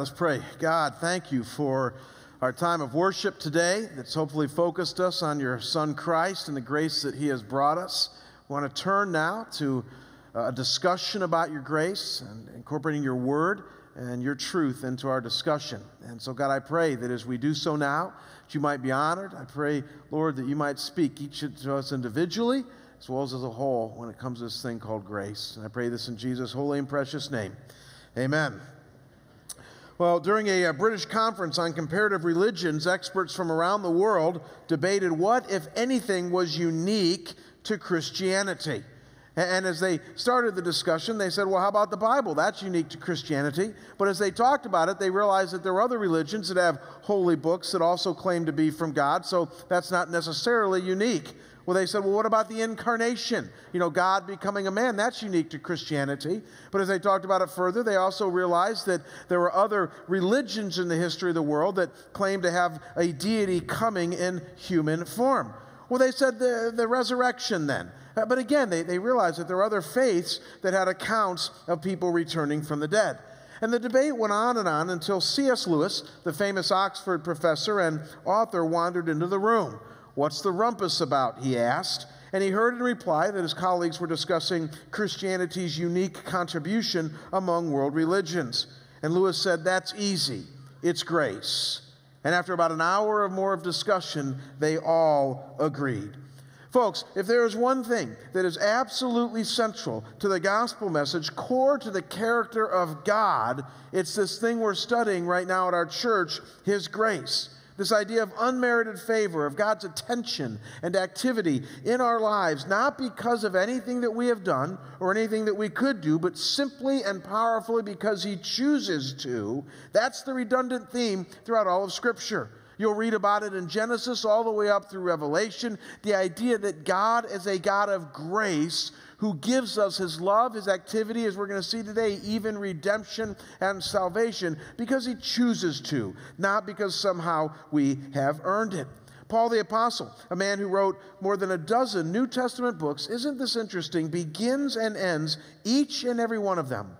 Let's pray. God, thank you for our time of worship today that's hopefully focused us on your Son Christ and the grace that he has brought us. We want to turn now to uh, a discussion about your grace and incorporating your word and your truth into our discussion. And so, God, I pray that as we do so now, that you might be honored. I pray, Lord, that you might speak each to us individually as well as as a whole when it comes to this thing called grace. And I pray this in Jesus' holy and precious name. Amen. Well, during a, a, British conference on comparative religions, experts from around the world debated what, if anything, was unique to Christianity. And as they started the discussion, they said, Well, how about the Bible? That's unique to Christianity. But as they talked about it, they realized that there are other religions that have holy books that also claim to be from God, so that's not necessarily unique. Well, they said, well, what about the incarnation? You know, God becoming a man. That's unique to Christianity. But as they talked about it further, they also realized that there were other religions in the history of the world that claimed to have a deity coming in human form. Well, they said the, the resurrection then. Uh, but again, they, they realized that there were other faiths that had accounts of people returning from the dead. And the debate went on and on until C.S. Lewis, the famous Oxford professor and author, wandered into the room. What's the rumpus about? he asked. And he heard in reply that his colleagues were discussing Christianity's unique contribution among world religions. And Lewis said, That's easy. It's grace. And after about an hour or more of discussion, they all agreed. Folks, if there is one thing that is absolutely central to the gospel message, core to the character of God, it's this thing we're studying right now at our church His grace. This idea of unmerited favor, of God's attention and activity in our lives, not because of anything that we have done or anything that we could do, but simply and powerfully because He chooses to. That's the redundant theme throughout all of Scripture. You'll read about it in Genesis all the way up through Revelation. The idea that God is a God of grace who gives us his love, his activity, as we're going to see today, even redemption and salvation, because he chooses to, not because somehow we have earned it. Paul the Apostle, a man who wrote more than a dozen New Testament books, isn't this interesting? Begins and ends each and every one of them.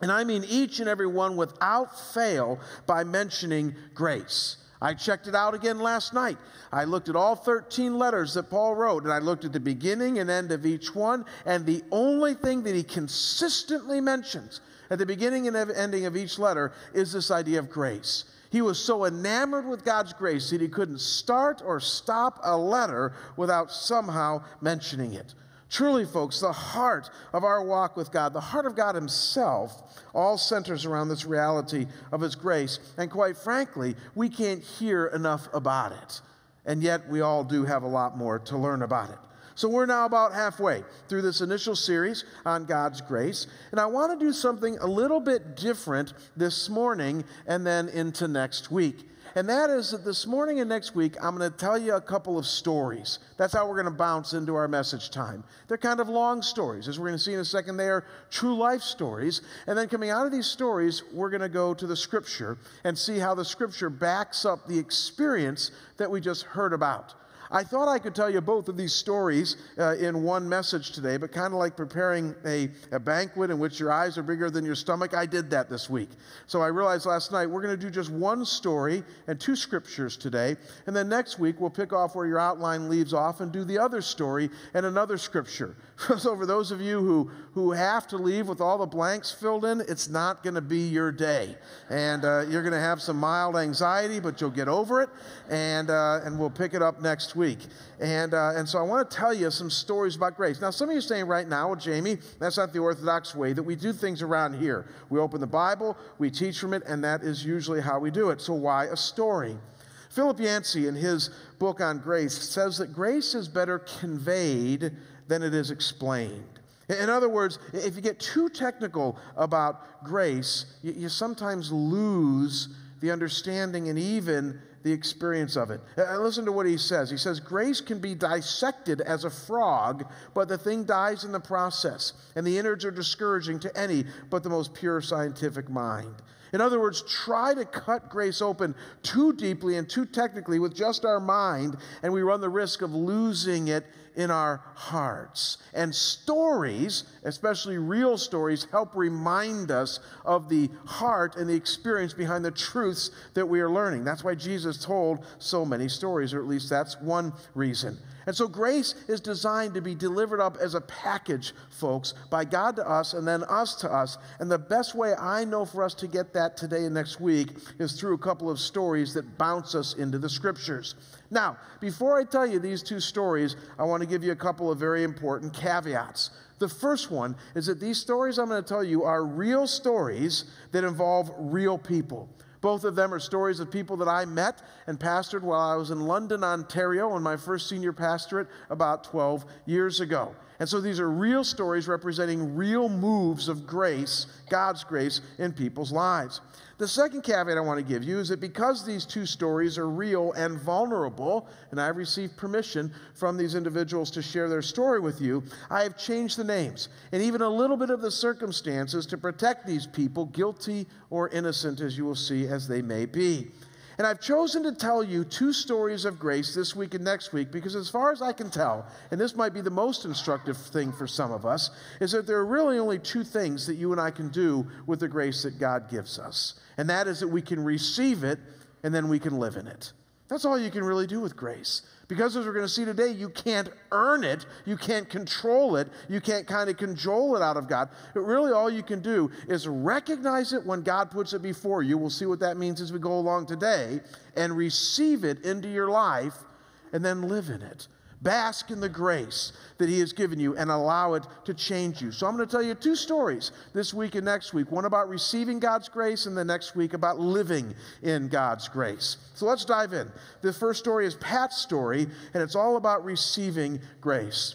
And I mean each and every one without fail by mentioning grace. I checked it out again last night. I looked at all 13 letters that Paul wrote, and I looked at the beginning and end of each one, and the only thing that he consistently mentions at the beginning and ending of each letter is this idea of grace. He was so enamored with God's grace that he couldn't start or stop a letter without somehow mentioning it. Truly, folks, the heart of our walk with God, the heart of God Himself, all centers around this reality of His grace. And quite frankly, we can't hear enough about it. And yet, we all do have a lot more to learn about it. So, we're now about halfway through this initial series on God's grace. And I want to do something a little bit different this morning and then into next week. And that is that this morning and next week, I'm going to tell you a couple of stories. That's how we're going to bounce into our message time. They're kind of long stories. As we're going to see in a second, they are true life stories. And then coming out of these stories, we're going to go to the scripture and see how the scripture backs up the experience that we just heard about. I thought I could tell you both of these stories uh, in one message today, but kind of like preparing a, a banquet in which your eyes are bigger than your stomach, I did that this week. So I realized last night we're going to do just one story and two scriptures today. And then next week we'll pick off where your outline leaves off and do the other story and another scripture. so for those of you who, who have to leave with all the blanks filled in, it's not going to be your day. And uh, you're going to have some mild anxiety, but you'll get over it. And, uh, and we'll pick it up next week week. And, uh, and so I want to tell you some stories about grace. Now, some of you are saying right now, well, Jamie, that's not the Orthodox way that we do things around here. We open the Bible, we teach from it, and that is usually how we do it. So why a story? Philip Yancey, in his book on grace, says that grace is better conveyed than it is explained. In other words, if you get too technical about grace, you, you sometimes lose the understanding and even the experience of it. Uh, listen to what he says. He says, Grace can be dissected as a frog, but the thing dies in the process, and the innards are discouraging to any but the most pure scientific mind. In other words, try to cut grace open too deeply and too technically with just our mind, and we run the risk of losing it in our hearts. And stories, especially real stories, help remind us of the heart and the experience behind the truths that we are learning. That's why Jesus told so many stories, or at least that's one reason. And so grace is designed to be delivered up as a package, folks, by God to us and then us to us. And the best way I know for us to get that today and next week is through a couple of stories that bounce us into the scriptures. Now, before I tell you these two stories, I want to give you a couple of very important caveats. The first one is that these stories I'm going to tell you are real stories that involve real people. Both of them are stories of people that I met and pastored while I was in London, Ontario, on my first senior pastorate about 12 years ago. And so these are real stories representing real moves of grace, God's grace, in people's lives. The second caveat I want to give you is that because these two stories are real and vulnerable, and I've received permission from these individuals to share their story with you, I have changed the names and even a little bit of the circumstances to protect these people, guilty or innocent, as you will see, as they may be. And I've chosen to tell you two stories of grace this week and next week because, as far as I can tell, and this might be the most instructive thing for some of us, is that there are really only two things that you and I can do with the grace that God gives us. And that is that we can receive it and then we can live in it. That's all you can really do with grace. Because as we're going to see today, you can't earn it, you can't control it, you can't kind of cajole it out of God. But really, all you can do is recognize it when God puts it before you. We'll see what that means as we go along today, and receive it into your life, and then live in it. Bask in the grace that He has given you and allow it to change you. So, I'm going to tell you two stories this week and next week one about receiving God's grace, and the next week about living in God's grace. So, let's dive in. The first story is Pat's story, and it's all about receiving grace.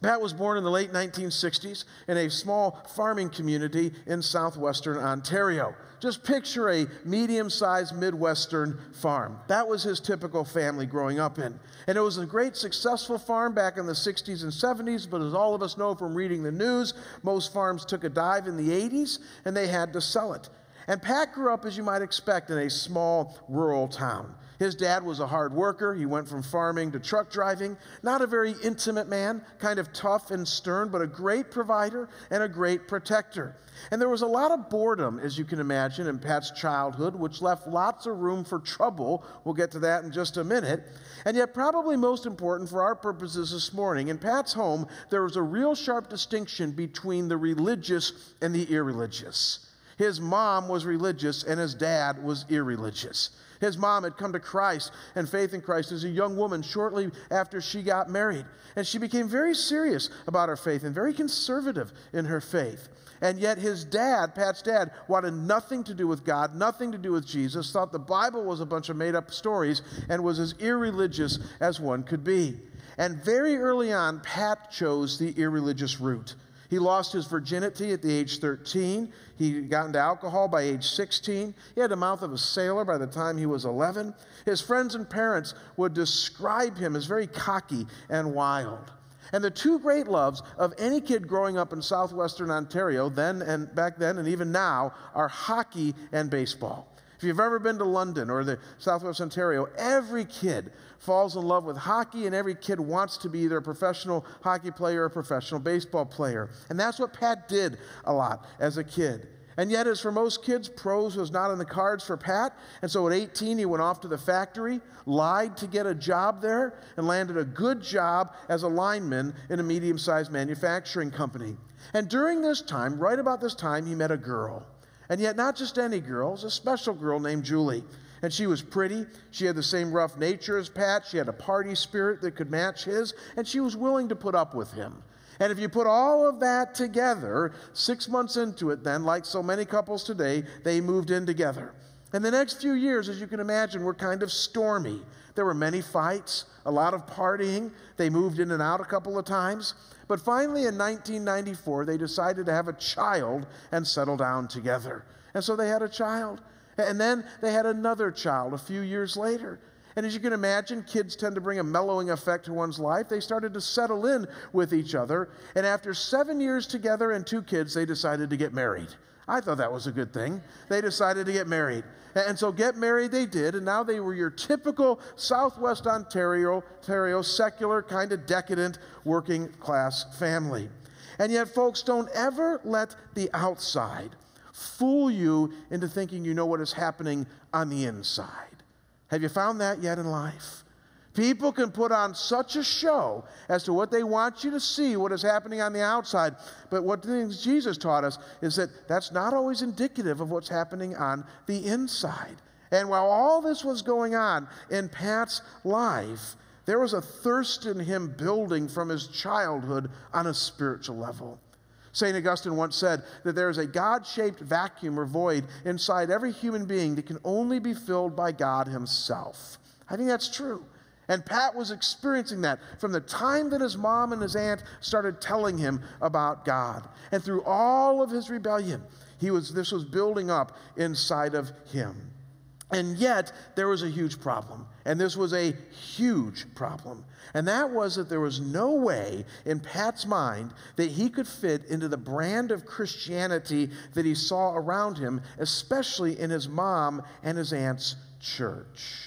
Pat was born in the late 1960s in a small farming community in southwestern Ontario. Just picture a medium sized Midwestern farm. That was his typical family growing up in. And it was a great successful farm back in the 60s and 70s, but as all of us know from reading the news, most farms took a dive in the 80s and they had to sell it. And Pat grew up, as you might expect, in a small rural town. His dad was a hard worker. He went from farming to truck driving. Not a very intimate man, kind of tough and stern, but a great provider and a great protector. And there was a lot of boredom, as you can imagine, in Pat's childhood, which left lots of room for trouble. We'll get to that in just a minute. And yet, probably most important for our purposes this morning, in Pat's home, there was a real sharp distinction between the religious and the irreligious. His mom was religious and his dad was irreligious. His mom had come to Christ and faith in Christ as a young woman shortly after she got married. And she became very serious about her faith and very conservative in her faith. And yet, his dad, Pat's dad, wanted nothing to do with God, nothing to do with Jesus, thought the Bible was a bunch of made up stories, and was as irreligious as one could be. And very early on, Pat chose the irreligious route. He lost his virginity at the age 13. He got into alcohol by age 16. He had the mouth of a sailor by the time he was 11. His friends and parents would describe him as very cocky and wild. And the two great loves of any kid growing up in southwestern Ontario, then and back then and even now, are hockey and baseball. If you've ever been to London or the Southwest Ontario, every kid falls in love with hockey and every kid wants to be either a professional hockey player or a professional baseball player. And that's what Pat did a lot as a kid. And yet, as for most kids, pros was not in the cards for Pat. And so at 18, he went off to the factory, lied to get a job there, and landed a good job as a lineman in a medium sized manufacturing company. And during this time, right about this time, he met a girl. And yet, not just any girl, it was a special girl named Julie. And she was pretty. She had the same rough nature as Pat. She had a party spirit that could match his. And she was willing to put up with him. And if you put all of that together, six months into it, then, like so many couples today, they moved in together. And the next few years, as you can imagine, were kind of stormy. There were many fights, a lot of partying. They moved in and out a couple of times. But finally, in 1994, they decided to have a child and settle down together. And so they had a child. And then they had another child a few years later. And as you can imagine, kids tend to bring a mellowing effect to one's life. They started to settle in with each other. And after seven years together and two kids, they decided to get married. I thought that was a good thing. They decided to get married. And so get married they did, and now they were your typical Southwest Ontario, Ontario secular, kind of decadent working class family. And yet, folks, don't ever let the outside fool you into thinking you know what is happening on the inside. Have you found that yet in life? People can put on such a show as to what they want you to see, what is happening on the outside. But what Jesus taught us is that that's not always indicative of what's happening on the inside. And while all this was going on in Pat's life, there was a thirst in him building from his childhood on a spiritual level. St. Augustine once said that there is a God shaped vacuum or void inside every human being that can only be filled by God Himself. I think that's true. And Pat was experiencing that from the time that his mom and his aunt started telling him about God. And through all of his rebellion, he was, this was building up inside of him. And yet, there was a huge problem. And this was a huge problem. And that was that there was no way in Pat's mind that he could fit into the brand of Christianity that he saw around him, especially in his mom and his aunt's church.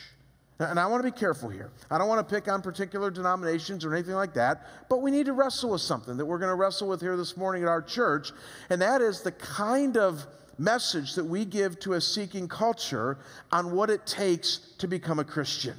And I want to be careful here. I don't want to pick on particular denominations or anything like that, but we need to wrestle with something that we're going to wrestle with here this morning at our church, and that is the kind of message that we give to a seeking culture on what it takes to become a Christian.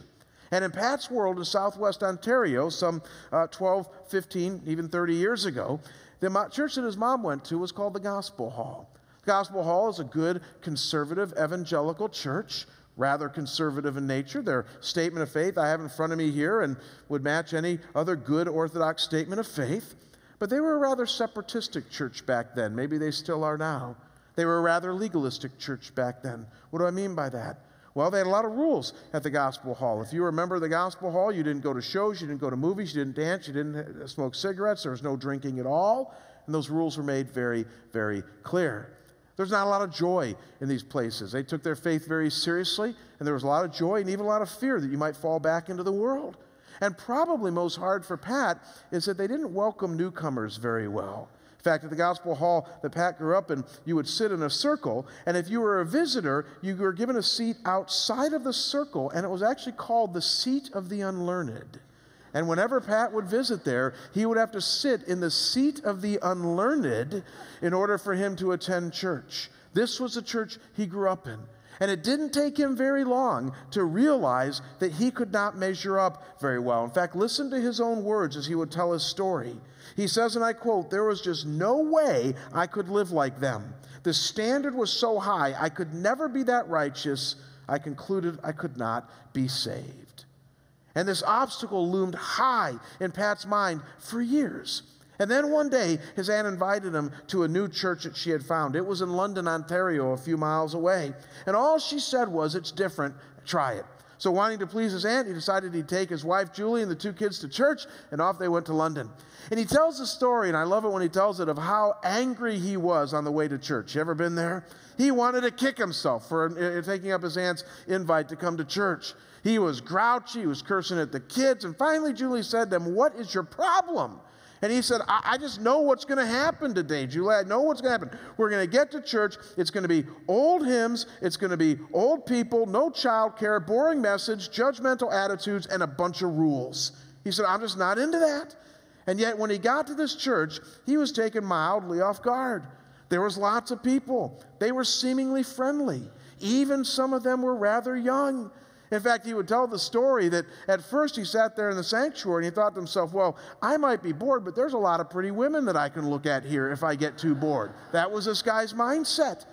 And in Pat's world in southwest Ontario, some uh, 12, 15, even 30 years ago, the church that his mom went to was called the Gospel Hall. Gospel Hall is a good conservative evangelical church rather conservative in nature. Their statement of faith I have in front of me here and would match any other good Orthodox statement of faith. But they were a rather separatistic church back then. Maybe they still are now. They were a rather legalistic church back then. What do I mean by that? Well, they had a lot of rules at the Gospel Hall. If you remember the Gospel Hall, you didn't go to shows, you didn't go to movies, you didn't dance, you didn't uh, smoke cigarettes, there was no drinking at all. And those rules were made very, very clear. There's not a lot of joy in these places. They took their faith very seriously, and there was a lot of joy and even a lot of fear that you might fall back into the world. And probably most hard for Pat is that they didn't welcome newcomers very well. In fact, at the Gospel Hall that Pat grew up in, you would sit in a circle, and if you were a visitor, you were given a seat outside of the circle, and it was actually called the seat of the unlearned. And whenever Pat would visit there, he would have to sit in the seat of the unlearned in order for him to attend church. This was the church he grew up in. And it didn't take him very long to realize that he could not measure up very well. In fact, listen to his own words as he would tell his story. He says, and I quote, There was just no way I could live like them. The standard was so high, I could never be that righteous. I concluded I could not be saved. And this obstacle loomed high in Pat's mind for years. And then one day, his aunt invited him to a new church that she had found. It was in London, Ontario, a few miles away. And all she said was, It's different, try it. So, wanting to please his aunt, he decided he'd take his wife Julie and the two kids to church, and off they went to London. And he tells the story, and I love it when he tells it, of how angry he was on the way to church. You ever been there? He wanted to kick himself for uh, taking up his aunt's invite to come to church. He was grouchy, he was cursing at the kids. And finally, Julie said to him, What is your problem? And he said, I, I just know what's going to happen today, Julie. I know what's going to happen. We're going to get to church. It's going to be old hymns. It's going to be old people, no child care, boring message, judgmental attitudes, and a bunch of rules. He said, I'm just not into that. And yet, when he got to this church, he was taken mildly off guard. There was lots of people. They were seemingly friendly. Even some of them were rather young. In fact, he would tell the story that at first he sat there in the sanctuary and he thought to himself, well, I might be bored, but there's a lot of pretty women that I can look at here if I get too bored. That was this guy's mindset.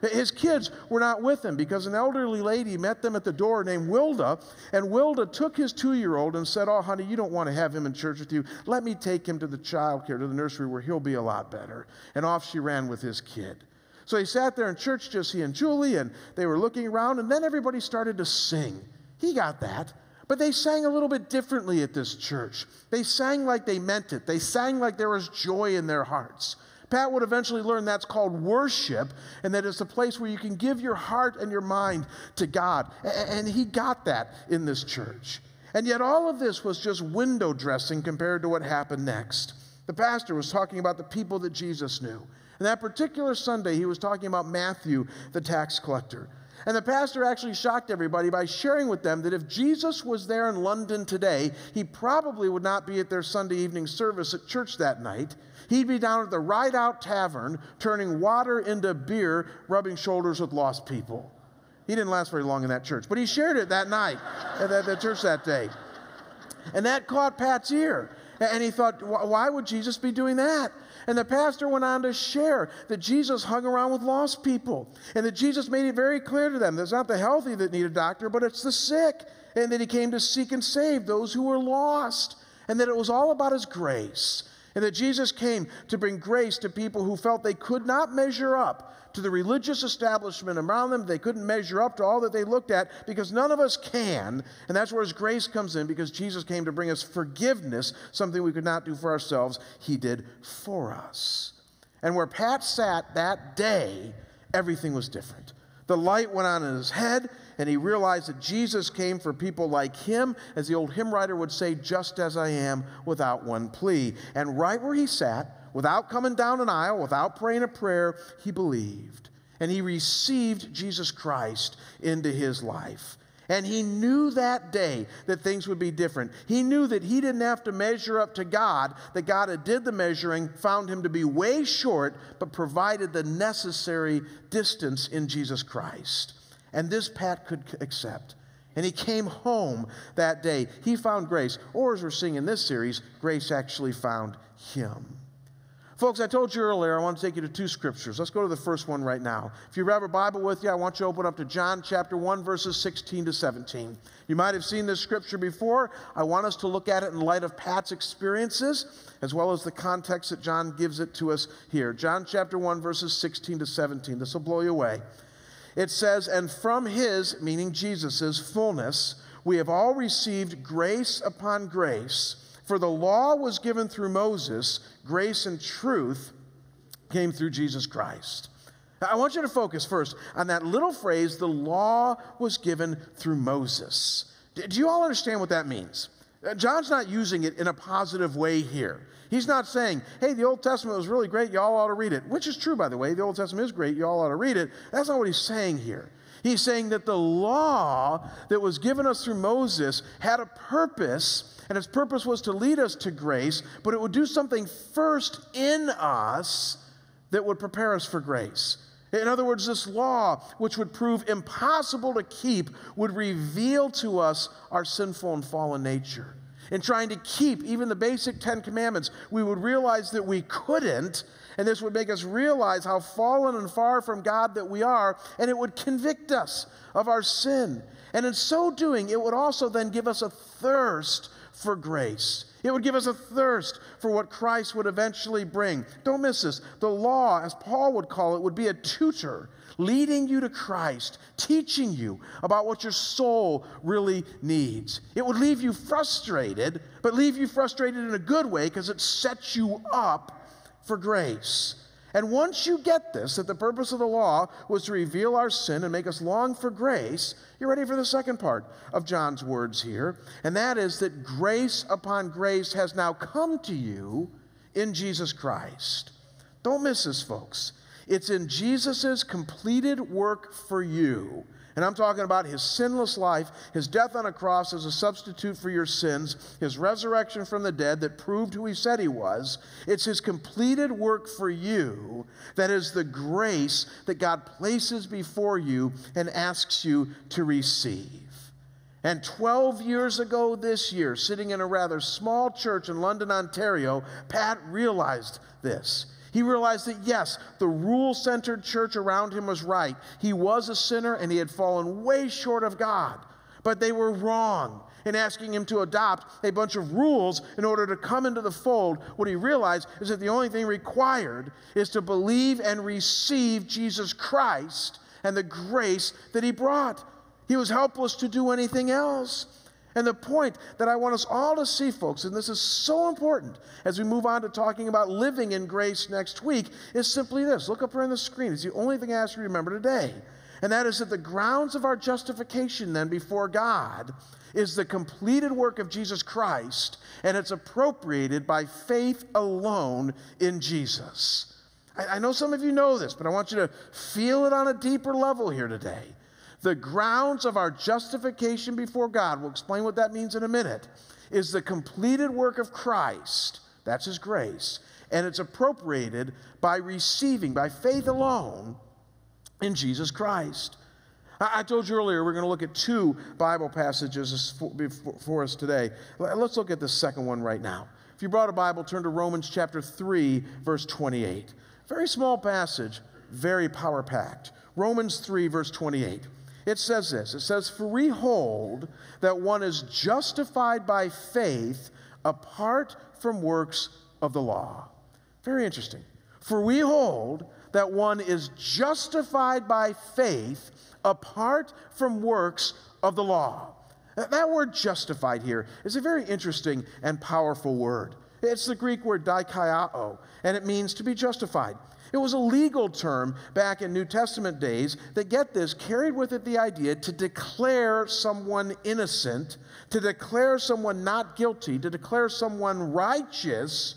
His kids were not with him because an elderly lady met them at the door named Wilda, and Wilda took his two year old and said, Oh, honey, you don't want to have him in church with you. Let me take him to the child care, to the nursery where he'll be a lot better. And off she ran with his kid. So he sat there in church, just he and Julie, and they were looking around, and then everybody started to sing. He got that. But they sang a little bit differently at this church. They sang like they meant it, they sang like there was joy in their hearts. Pat would eventually learn that's called worship, and that it's a place where you can give your heart and your mind to God. And he got that in this church. And yet, all of this was just window dressing compared to what happened next. The pastor was talking about the people that Jesus knew And that particular Sunday, he was talking about Matthew, the tax collector. And the pastor actually shocked everybody by sharing with them that if Jesus was there in London today, he probably would not be at their Sunday evening service at church that night. He'd be down at the Ridout Tavern, turning water into beer, rubbing shoulders with lost people. He didn't last very long in that church, but he shared it that night at the church that day. And that caught Pat's ear. And he thought, why would Jesus be doing that? And the pastor went on to share that Jesus hung around with lost people and that Jesus made it very clear to them that it's not the healthy that need a doctor, but it's the sick. And that he came to seek and save those who were lost. And that it was all about his grace. And that Jesus came to bring grace to people who felt they could not measure up to the religious establishment around them. They couldn't measure up to all that they looked at because none of us can. And that's where His grace comes in because Jesus came to bring us forgiveness, something we could not do for ourselves. He did for us. And where Pat sat that day, everything was different. The light went on in his head, and he realized that Jesus came for people like him, as the old hymn writer would say, just as I am, without one plea. And right where he sat, without coming down an aisle, without praying a prayer, he believed. And he received Jesus Christ into his life. And he knew that day that things would be different. He knew that he didn't have to measure up to God, that God had did the measuring, found him to be way short, but provided the necessary distance in Jesus Christ. And this Pat could accept. And he came home that day. He found grace. Or as we're seeing in this series, grace actually found him. Folks, I told you earlier, I want to take you to two scriptures. Let's go to the first one right now. If you have a Bible with you, I want you to open up to John chapter 1, verses 16 to 17. You might have seen this scripture before. I want us to look at it in light of Pat's experiences, as well as the context that John gives it to us here. John chapter 1, verses 16 to 17. This will blow you away. It says, And from his, meaning Jesus' fullness, we have all received grace upon grace. For the law was given through Moses, grace and truth came through Jesus Christ. I want you to focus first on that little phrase, the law was given through Moses. Do you all understand what that means? Uh, John's not using it in a positive way here. He's not saying, hey, the Old Testament was really great, y'all ought to read it, which is true, by the way. The Old Testament is great, y'all ought to read it. That's not what he's saying here. He's saying that the law that was given us through Moses had a purpose and its purpose was to lead us to grace, but it would do something first in us that would prepare us for grace. In other words, this law, which would prove impossible to keep, would reveal to us our sinful and fallen nature. In trying to keep even the basic Ten Commandments, we would realize that we couldn't, and this would make us realize how fallen and far from God that we are, and it would convict us of our sin. And in so doing, it would also then give us a thirst for grace. It would give us a thirst for what Christ would eventually bring. Don't miss this. The law, as Paul would call it, would be a tutor leading you to Christ, teaching you about what your soul really needs. It would leave you frustrated, but leave you frustrated in a good way because it sets you up for grace. And once you get this, that the purpose of the law was to reveal our sin and make us long for grace, you're ready for the second part of John's words here. And that is that grace upon grace has now come to you in Jesus Christ. Don't miss this, folks. It's in Jesus' completed work for you and I'm talking about his sinless life, his death on a cross as a substitute for your sins, his resurrection from the dead that proved who he said he was. It's his completed work for you that is the grace that God places before you and asks you to receive. And 12 years ago this year, sitting in a rather small church in London, Ontario, Pat realized this. He realized that, yes, the rule centered church around him was right. He was a sinner and he had fallen way short of God. But they were wrong in asking him to adopt a bunch of rules in order to come into the fold. What he realized is that the only thing required is to believe and receive Jesus Christ and the grace that he brought. He was helpless to do anything else. And the point that I want us all to see, folks, and this is so important as we move on to talking about living in grace next week, is simply this. Look up here on the screen. It's the only thing I ask you to remember today. And that is that the grounds of our justification then before God is the completed work of Jesus Christ, and it's appropriated by faith alone in Jesus. I, I know some of you know this, but I want you to feel it on a deeper level here today. The grounds of our justification before God, we'll explain what that means in a minute, is the completed work of Christ. That's His grace. And it's appropriated by receiving, by faith alone, in Jesus Christ. I told you earlier we're going to look at two Bible passages for us today. Let's look at the second one right now. If you brought a Bible, turn to Romans chapter 3, verse 28. Very small passage, very power packed. Romans 3, verse 28. It says this It says, For we hold that one is justified by faith apart from works of the law. Very interesting. For we hold that one is justified by faith apart from works of the law. That word justified here is a very interesting and powerful word. It's the Greek word dikaioō, and it means to be justified. It was a legal term back in New Testament days that, get this, carried with it the idea to declare someone innocent, to declare someone not guilty, to declare someone righteous,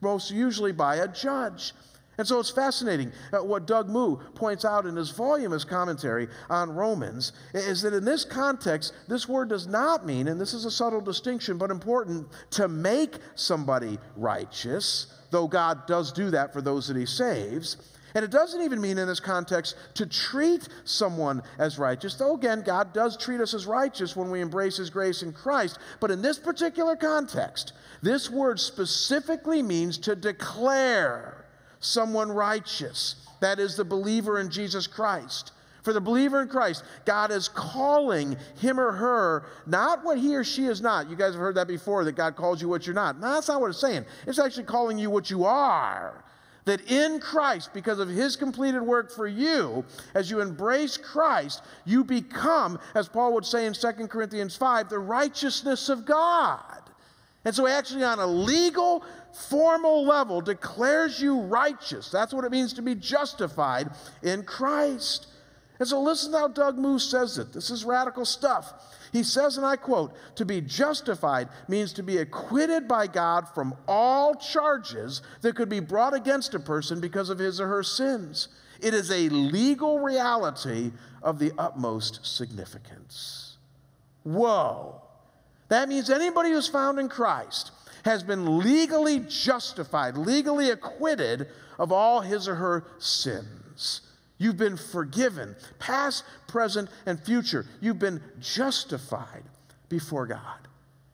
most usually by a judge. And so it's fascinating uh, what Doug Moo points out in his voluminous commentary on Romans is that in this context, this word does not mean, and this is a subtle distinction but important, to make somebody righteous, though God does do that for those that he saves. And it doesn't even mean in this context to treat someone as righteous, though again, God does treat us as righteous when we embrace His grace in Christ. But in this particular context, this word specifically means to declare someone righteous. That is the believer in Jesus Christ. For the believer in Christ, God is calling him or her not what he or she is not. You guys have heard that before that God calls you what you're not. No, that's not what it's saying. It's actually calling you what you are. That in Christ, because of his completed work for you, as you embrace Christ, you become, as Paul would say in 2 Corinthians 5, the righteousness of God. And so, actually, on a legal, formal level, declares you righteous. That's what it means to be justified in Christ. And so, listen to how Doug Moose says it. This is radical stuff. He says, and I quote, to be justified means to be acquitted by God from all charges that could be brought against a person because of his or her sins. It is a legal reality of the utmost significance. Whoa. That means anybody who's found in Christ has been legally justified, legally acquitted of all his or her sins. You've been forgiven, past, present, and future. You've been justified before God.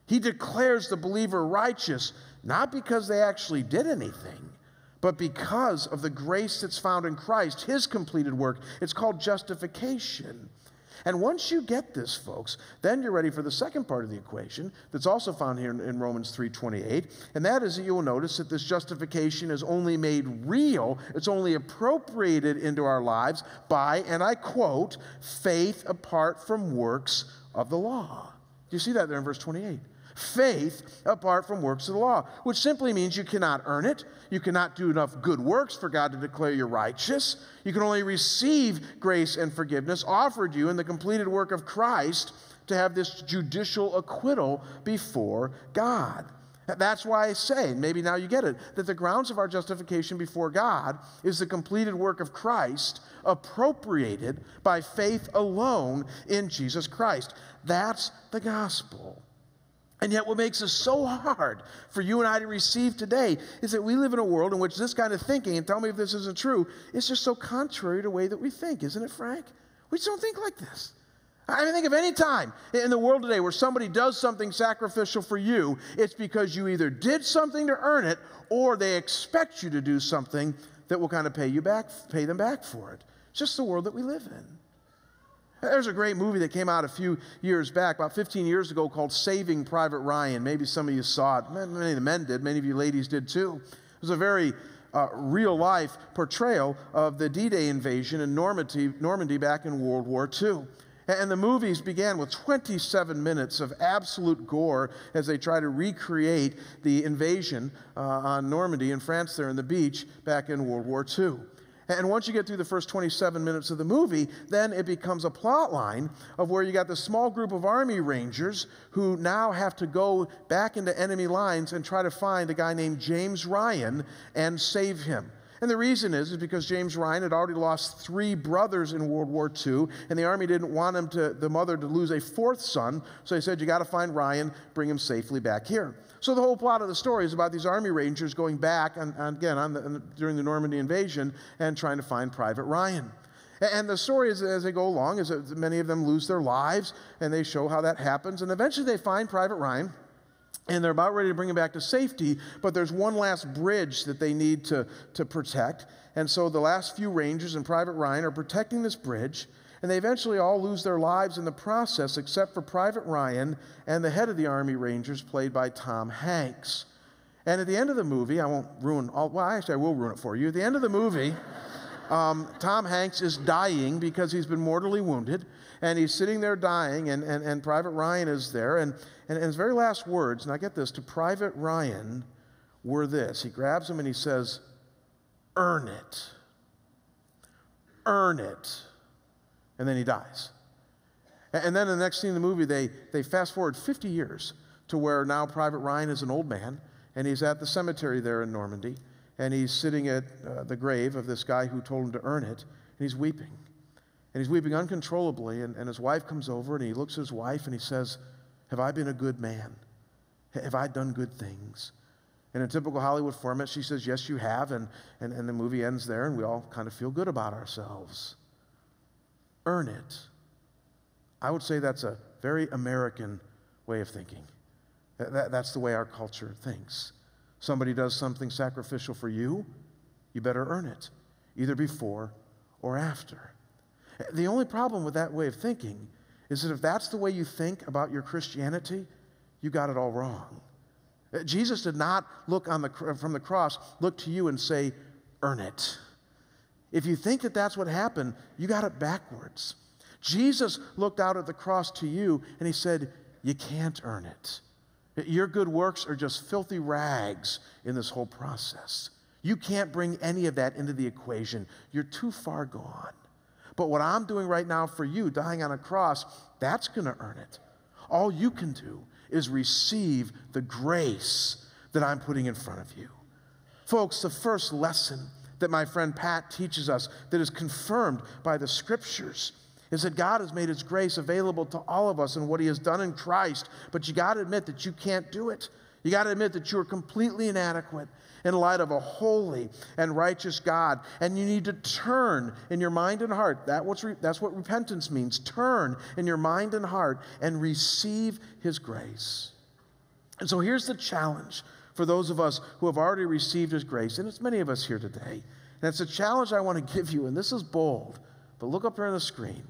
He declares the believer righteous, not because they actually did anything, but because of the grace that's found in Christ, his completed work. It's called justification. And once you get this, folks, then you're ready for the second part of the equation that's also found here in, Romans 3:28, and that is that you will notice that this justification is only made real, it's only appropriated into our lives by, and I quote, faith apart from works of the law. Do you see that there in verse 28? Faith apart from works of the law, which simply means you cannot earn it. You cannot do enough good works for God to declare you righteous. You can only receive grace and forgiveness offered you in the completed work of Christ to have this judicial acquittal before God. That's why I say, maybe now you get it, that the grounds of our justification before God is the completed work of Christ, appropriated by faith alone in Jesus Christ. That's the gospel. And yet, what makes it so hard for you and I to receive today is that we live in a world in which this kind of thinking, and tell me if this isn't true, is just so contrary to the way that we think, isn't it, Frank? We just don't think like this. I mean, think of any time in the world today where somebody does something sacrificial for you, it's because you either did something to earn it or they expect you to do something that will kind of pay you back, pay them back for it. It's just the world that we live in. There's a great movie that came out a few years back, about 15 years ago, called Saving Private Ryan. Maybe some of you saw it. Many of the men did, many of you ladies did too. It was a very uh, real life portrayal of the D Day invasion in Normandy, Normandy back in World War II. And the movies began with 27 minutes of absolute gore as they try to recreate the invasion uh, on Normandy in France, there on the beach back in World War II. And once you get through the first 27 minutes of the movie, then it becomes a plot line of where you got this small group of Army Rangers who now have to go back into enemy lines and try to find a guy named James Ryan and save him. And the reason is, is because James Ryan had already lost three brothers in World War II, and the army didn't want him to, the mother to lose a fourth son. So they said, You got to find Ryan, bring him safely back here. So the whole plot of the story is about these army rangers going back, on, on, again, on the, during the Normandy invasion, and trying to find Private Ryan. And the story is, as they go along is that many of them lose their lives, and they show how that happens. And eventually they find Private Ryan and they're about ready to bring him back to safety, but there's one last bridge that they need to, to protect. And so the last few Rangers and Private Ryan are protecting this bridge, and they eventually all lose their lives in the process, except for Private Ryan and the head of the Army Rangers, played by Tom Hanks. And at the end of the movie, I won't ruin all, well, actually, I will ruin it for you. At the end of the movie, um, Tom Hanks is dying because he's been mortally wounded, and he's sitting there dying, and, and, and Private Ryan is there, and and, his very last words, and I get this, to Private Ryan were this. He grabs him and he says, Earn it. Earn it. And then he dies. And then the next scene in the movie, they, they fast forward 50 years to where now Private Ryan is an old man, and he's at the cemetery there in Normandy, and he's sitting at uh, the grave of this guy who told him to earn it, and he's weeping. And he's weeping uncontrollably, and, and his wife comes over, and he looks at his wife, and he says, have I been a good man? Have I done good things? In a typical Hollywood format, she says, Yes, you have. And, and, and the movie ends there, and we all kind of feel good about ourselves. Earn it. I would say that's a very American way of thinking. That, that's the way our culture thinks. Somebody does something sacrificial for you, you better earn it, either before or after. The only problem with that way of thinking is that if that's the way you think about your Christianity, you got it all wrong. Uh, Jesus did not look on the, from the cross, look to you and say, earn it. If you think that that's what happened, you got it backwards. Jesus looked out at the cross to you and he said, You can't earn it. Your good works are just filthy rags in this whole process. You can't bring any of that into the equation. You're too far gone. But what I'm doing right now for you, dying on a cross, that's going to earn it. All you can do is receive the grace that I'm putting in front of you. Folks, the first lesson that my friend Pat teaches us that is confirmed by the scriptures is that God has made his grace available to all of us and what he has done in Christ, but you got to admit that you can't do it. You got to admit that you are completely inadequate in light of a holy and righteous God. And you need to turn in your mind and heart. That re- that's what repentance means. Turn in your mind and heart and receive His grace. And so here's the challenge for those of us who have already received His grace, and it's many of us here today. And it's a challenge I want to give you, and this is bold, but look up here on the screen.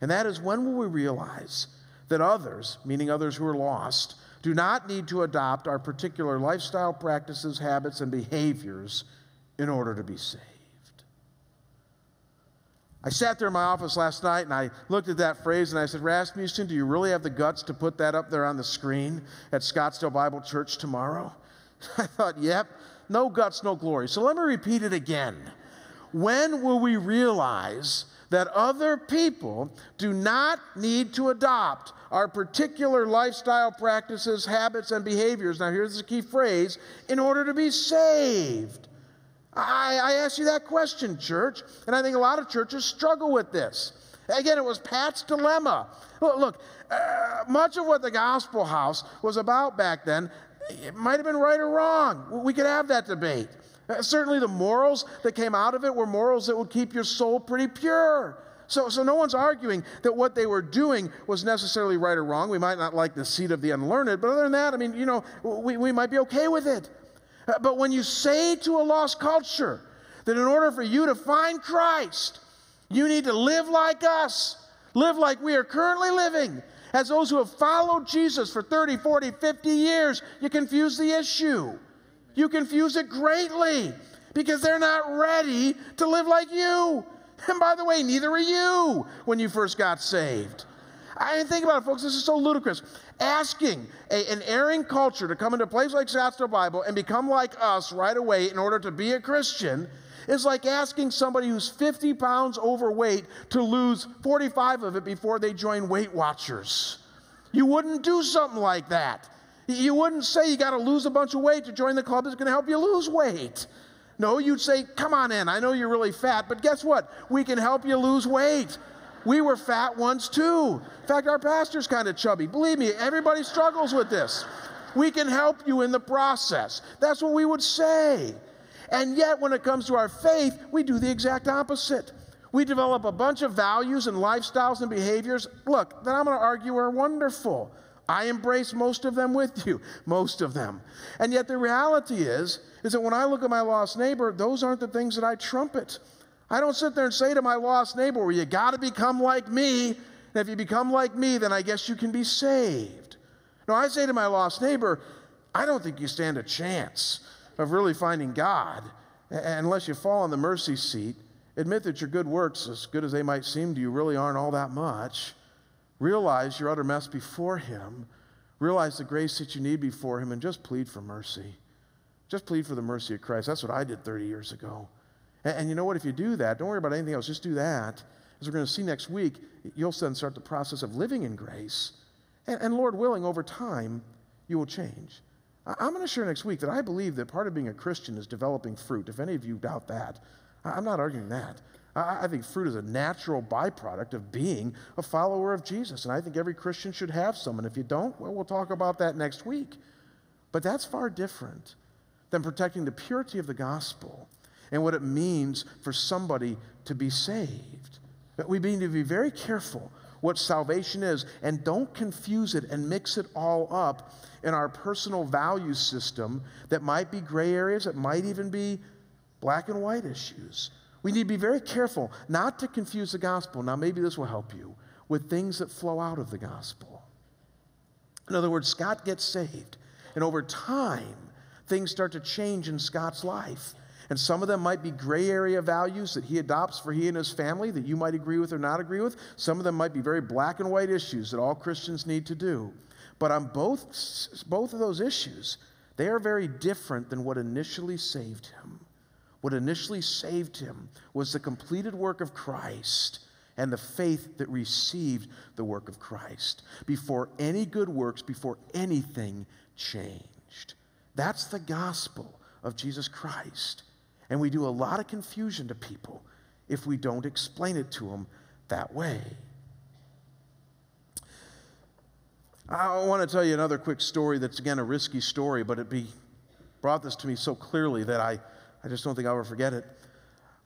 And that is when will we realize that others, meaning others who are lost, do not need to adopt our particular lifestyle practices, habits, and behaviors in order to be saved. I sat there in my office last night and I looked at that phrase and I said, Rasmussen, do you really have the guts to put that up there on the screen at Scottsdale Bible Church tomorrow? I thought, yep, no guts, no glory. So let me repeat it again. When will we realize that other people do not need to adopt our particular lifestyle practices, habits, and behaviors. Now, here's the key phrase in order to be saved. I, I ask you that question, church, and I think a lot of churches struggle with this. Again, it was Pat's dilemma. Look, uh, much of what the Gospel House was about back then, it might have been right or wrong. We could have that debate. Uh, certainly, the morals that came out of it were morals that would keep your soul pretty pure. So, so no one's arguing that what they were doing was necessarily right or wrong. We might not like the seed of the unlearned, but other than that, I mean, you know, we, we might be okay with it. Uh, but when you say to a lost culture that in order for you to find Christ, you need to live like us, live like we are currently living, as those who have followed Jesus for 30, 40, 50 years, you confuse the issue. You confuse it greatly because they're not ready to live like you. And by the way, neither are you when you first got saved. I mean, think about it, folks. This is so ludicrous. Asking a, an erring culture to come into a place like Scottsdale Bible and become like us right away in order to be a Christian is like asking somebody who's 50 pounds overweight to lose 45 of it before they join Weight Watchers. You wouldn't do something like that. You wouldn't say you got to lose a bunch of weight to join the club that's going to help you lose weight. No, you'd say, Come on in. I know you're really fat, but guess what? We can help you lose weight. We were fat once too. In fact, our pastor's kind of chubby. Believe me, everybody struggles with this. We can help you in the process. That's what we would say. And yet, when it comes to our faith, we do the exact opposite. We develop a bunch of values and lifestyles and behaviors, look, that I'm going to argue are wonderful. I embrace most of them with you, most of them. And yet the reality is, is that when I look at my lost neighbor, those aren't the things that I trumpet. I don't sit there and say to my lost neighbor, well, you got to become like me. And if you become like me, then I guess you can be saved. No, I say to my lost neighbor, I don't think you stand a chance of really finding God unless you fall on the mercy seat. Admit that your good works, as good as they might seem to you, really aren't all that much. Realize your utter mess before Him. Realize the grace that you need before Him and just plead for mercy. Just plead for the mercy of Christ. That's what I did 30 years ago. And, and you know what? If you do that, don't worry about anything else. Just do that. As we're going to see next week, you'll then start the process of living in grace. And, and Lord willing, over time, you will change. I'm going to share next week that I believe that part of being a Christian is developing fruit. If any of you doubt that, I'm not arguing that. I think fruit is a natural byproduct of being a follower of Jesus. And I think every Christian should have some. And if you don't, well, we'll talk about that next week. But that's far different than protecting the purity of the gospel and what it means for somebody to be saved. But we need to be very careful what salvation is and don't confuse it and mix it all up in our personal value system that might be gray areas, that might even be black and white issues. We need to be very careful not to confuse the gospel. Now, maybe this will help you with things that flow out of the gospel. In other words, Scott gets saved, and over time, things start to change in Scott's life. And some of them might be gray area values that he adopts for he and his family that you might agree with or not agree with. Some of them might be very black and white issues that all Christians need to do. But on both, both of those issues, they are very different than what initially saved him. What initially saved him was the completed work of Christ and the faith that received the work of Christ before any good works, before anything changed. That's the gospel of Jesus Christ. And we do a lot of confusion to people if we don't explain it to them that way. I want to tell you another quick story that's, again, a risky story, but it be, brought this to me so clearly that I I just don't think I'll ever forget it.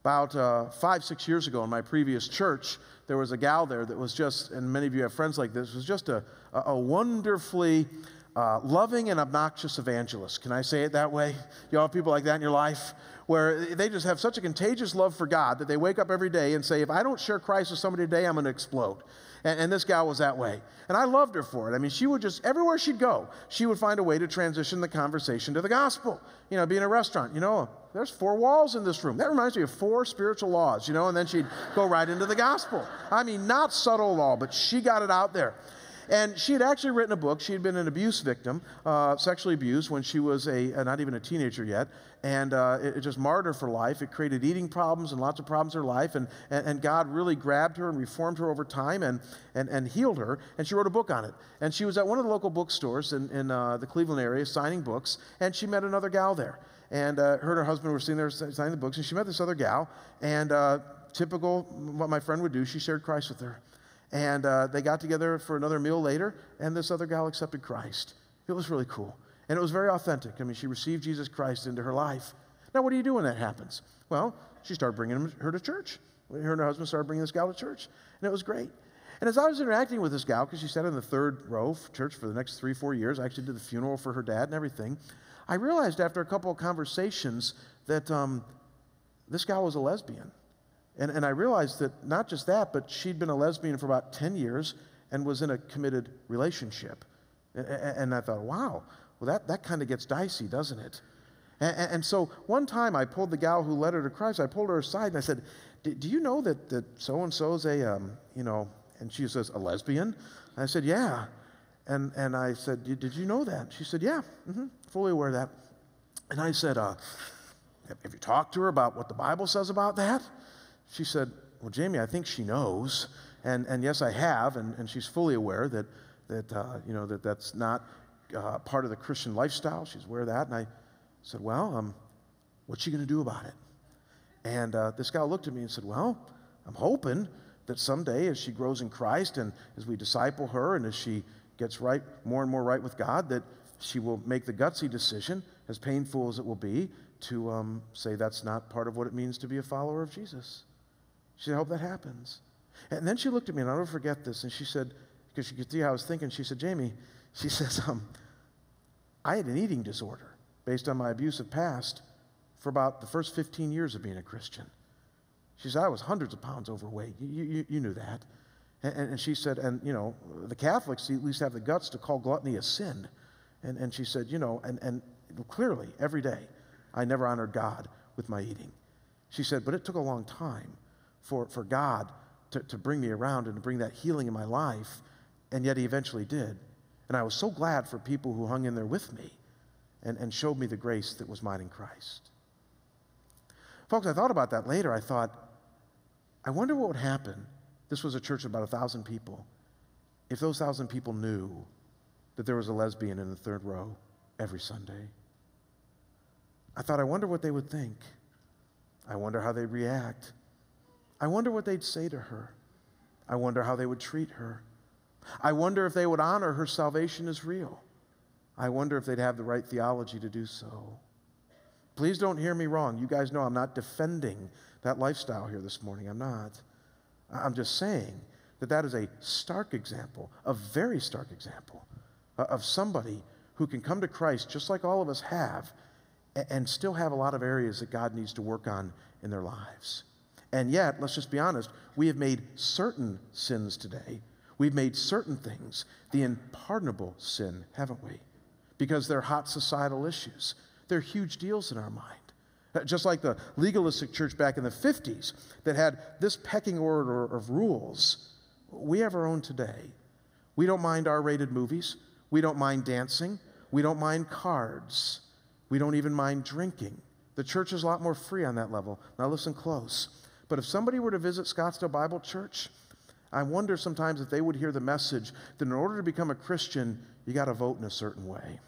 About uh, five, six years ago in my previous church, there was a gal there that was just, and many of you have friends like this, was just a, a wonderfully uh, loving and obnoxious evangelist. Can I say it that way? You all have people like that in your life? Where they just have such a contagious love for God that they wake up every day and say, if I don't share Christ with somebody today, I'm going to explode. And, and, this gal was that way. And I loved her for it. I mean, she would just, everywhere she'd go, she would find a way to transition the conversation to the gospel. You know, be in a restaurant, you know, there's four walls in this room. That reminds me of four spiritual laws, you know, and then she'd go right into the gospel. I mean, not subtle law, but she got it out there. And she had actually written a book. She had been an abuse victim, uh, sexually abused when she was a, uh, not even a teenager yet. And uh, it, it, just marred her for life. It created eating problems and lots of problems in her life. And, and, and, God really grabbed her and reformed her over time and, and, and healed her. And she wrote a book on it. And she was at one of the local bookstores in, in uh, the Cleveland area signing books. And she met another gal there. And uh, her and her husband were sitting there signing the books. And she met this other gal. And typical, what my friend would do, she shared Christ with her. And uh, they got together for another meal later, and this other gal accepted Christ. It was really cool. And it was very authentic. I mean, she received Jesus Christ into her life. Now, what do you do when that happens? Well, she started bringing her to church. Her and her husband started bringing this gal to church, and it was great. And as I was interacting with this gal, because she sat in the third row church for the next three, four years, I actually did the funeral for her dad and everything. I realized after a couple of conversations that um, this gal was a lesbian. And, and I realized that not just that, but she'd been a lesbian for about 10 years and was in a committed relationship. And, and I thought, wow, well, that, that kind of gets dicey, doesn't it? And, and, so one time I pulled the gal who led her to Christ, I pulled her aside and I said, do you know that, that so-and-so is a, um, you know, and she says, a lesbian? And I said, yeah. And, and I said, did you know that? She said, yeah, mm-hmm, fully aware of that. And I said, uh, have you talked to her about what the Bible says about that? She said, Well, Jamie, I think she knows. And, and yes, I have. And, and she's fully aware that, that, uh, you know, that that's not uh, part of the Christian lifestyle. She's aware of that. And I said, Well, um, What's she going to do about it? And uh, this guy looked at me and said, Well, I'm hoping that someday as she grows in Christ and as we disciple her and as she gets right, more and more right with God, that she will make the gutsy decision, as painful as it will be, to um, say that's not part of what it means to be a follower of Jesus. She said, I hope that happens. And then she looked at me, and I'll never forget this, and she said, because she could see how I was thinking, she said, Jamie, she says, um, I had an eating disorder based on my abusive past for about the first 15 years of being a Christian. She said, I was hundreds of pounds overweight. You, you, you knew that. And, and, she said, and, you know, the Catholics at least have the guts to call gluttony a sin. And, and she said, you know, and, and clearly, every day, I never honored God with my eating. She said, but it took a long time for, for God to, to bring me around and to bring that healing in my life, and yet He eventually did. And I was so glad for people who hung in there with me and, and showed me the grace that was mine in Christ. Folks, I thought about that later. I thought, I wonder what would happen. This was a church of about a thousand people. If those thousand people knew that there was a lesbian in the third row every Sunday, I thought, I wonder what they would think. I wonder how they'd react. I wonder what they'd say to her. I wonder how they would treat her. I wonder if they would honor her salvation as real. I wonder if they'd have the right theology to do so. Please don't hear me wrong. You guys know I'm not defending that lifestyle here this morning. I'm not. I'm just saying that that is a stark example, a very stark example uh, of somebody who can come to Christ just like all of us have and still have a lot of areas that God needs to work on in their lives. And yet, let's just be honest, we have made certain sins today. We've made certain things the unpardonable sin, haven't we? Because they're hot societal issues. They're huge deals in our mind. Uh, just like the legalistic church back in the 50s that had this pecking order of rules, we have our own today. We don't mind R rated movies. We don't mind dancing. We don't mind cards. We don't even mind drinking. The church is a lot more free on that level. Now, listen close. But if somebody were to visit Scottsdale Bible Church, I wonder sometimes if they would hear the message that in order to become a Christian, you got to vote in a certain way.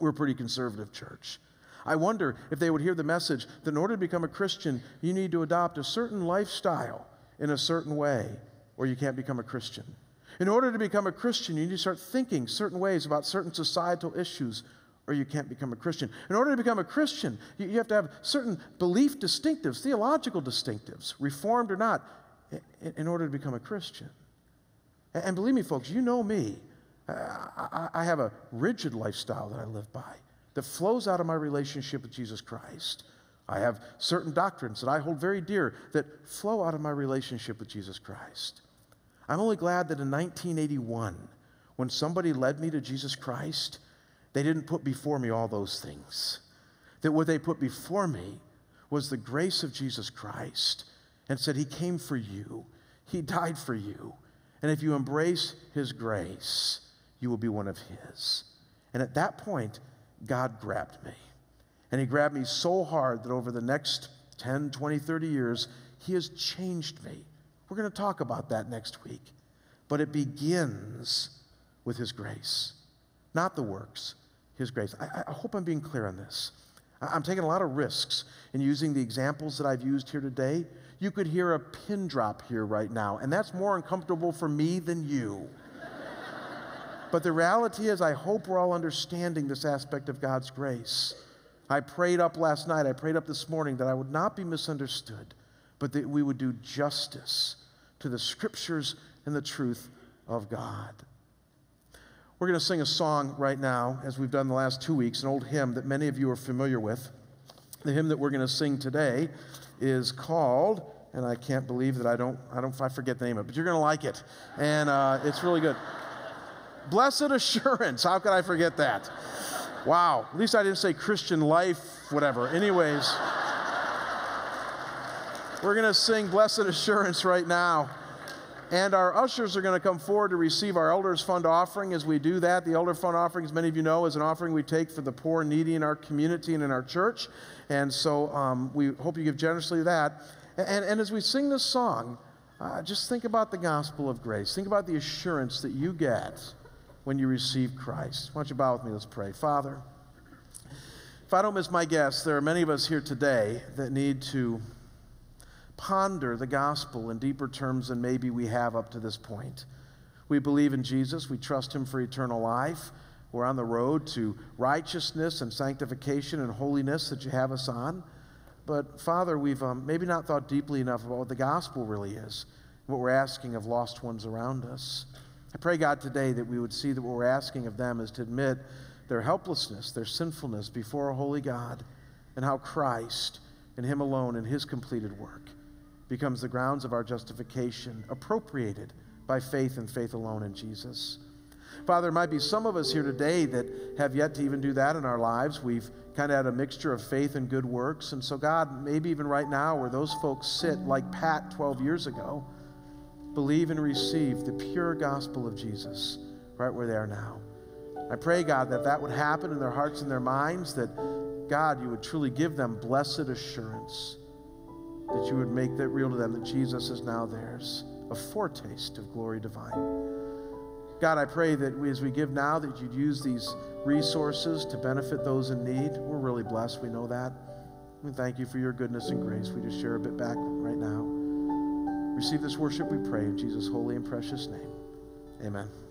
We're a pretty conservative church. I wonder if they would hear the message that in order to become a Christian, you need to adopt a certain lifestyle in a certain way, or you can't become a Christian. In order to become a Christian, you need to start thinking certain ways about certain societal issues, or you can't become a Christian. In order to become a Christian, you, you have to have certain belief distinctives, theological distinctives, reformed or not, in, in order to become a Christian. And, and, believe me, folks, you know me. I, I have a rigid lifestyle that I live by that flows out of my relationship with Jesus Christ. I have certain doctrines that I hold very dear that flow out of my relationship with Jesus Christ. I'm only glad that in 1981, when somebody led me to Jesus Christ, they didn't put before me all those things. That what they put before me was the grace of Jesus Christ and said, He came for you, He died for you. And if you embrace His grace, you will be one of His. And at that point, God grabbed me. And He grabbed me so hard that over the next 10, 20, 30 years, He has changed me. We're going to talk about that next week. But it begins with His grace, not the works. His grace. I, I hope I'm being clear on this. I'm taking a lot of risks in using the examples that I've used here today. You could hear a pin drop here right now, and that's more uncomfortable for me than you. but the reality is, I hope we're all understanding this aspect of God's grace. I prayed up last night, I prayed up this morning that I would not be misunderstood, but that we would do justice to the scriptures and the truth of God. We're going to sing a song right now, as we've done the last two weeks, an old hymn that many of you are familiar with. The hymn that we're going to sing today is called, and I can't believe that I don't, I don't, I forget the name of it, but you're going to like it. And uh, it's really good. Blessed Assurance. How could I forget that? Wow. At least I didn't say Christian life, whatever. Anyways, we're going to sing Blessed Assurance right now. And our ushers are going to come forward to receive our Elders Fund offering. As we do that, the Elder Fund offering, as many of you know, is an offering we take for the poor and needy in our community and in our church. And so um, we hope you give generously that. And, and as we sing this song, uh, just think about the gospel of grace. Think about the assurance that you get when you receive Christ. Why don't you bow with me? Let's pray. Father, If I don't miss my guess, there are many of us here today that need to ponder the gospel in deeper terms than maybe we have up to this point. We believe in Jesus, we trust him for eternal life. We're on the road to righteousness and sanctification and holiness that you have us on. But, Father, we've um, maybe not thought deeply enough about what the gospel really is, what we're asking of lost ones around us. I pray, God, today that we would see that what we're asking of them is to admit their helplessness, their sinfulness before a holy God, and how Christ and Him alone and His completed work becomes the grounds of our justification, appropriated by faith and faith alone in Jesus. Father, there might be some of us here today that have yet to even do that in our lives. We've kind of had a mixture of faith and good works. And so, God, maybe even right now, where those folks sit, like Pat 12 years ago, believe and receive the pure gospel of Jesus right where they are now. I pray, God, that that would happen in their hearts and their minds, that, God, you would truly give them blessed assurance, that you would make that real to them, that Jesus is now theirs, a foretaste of glory divine. God, I pray that we, as we give now, that you'd use these resources to benefit those in need. We're really blessed. We know that. We thank you for your goodness and grace. We just share a bit back right now. Receive this worship, we pray, in Jesus' holy and precious name. Amen.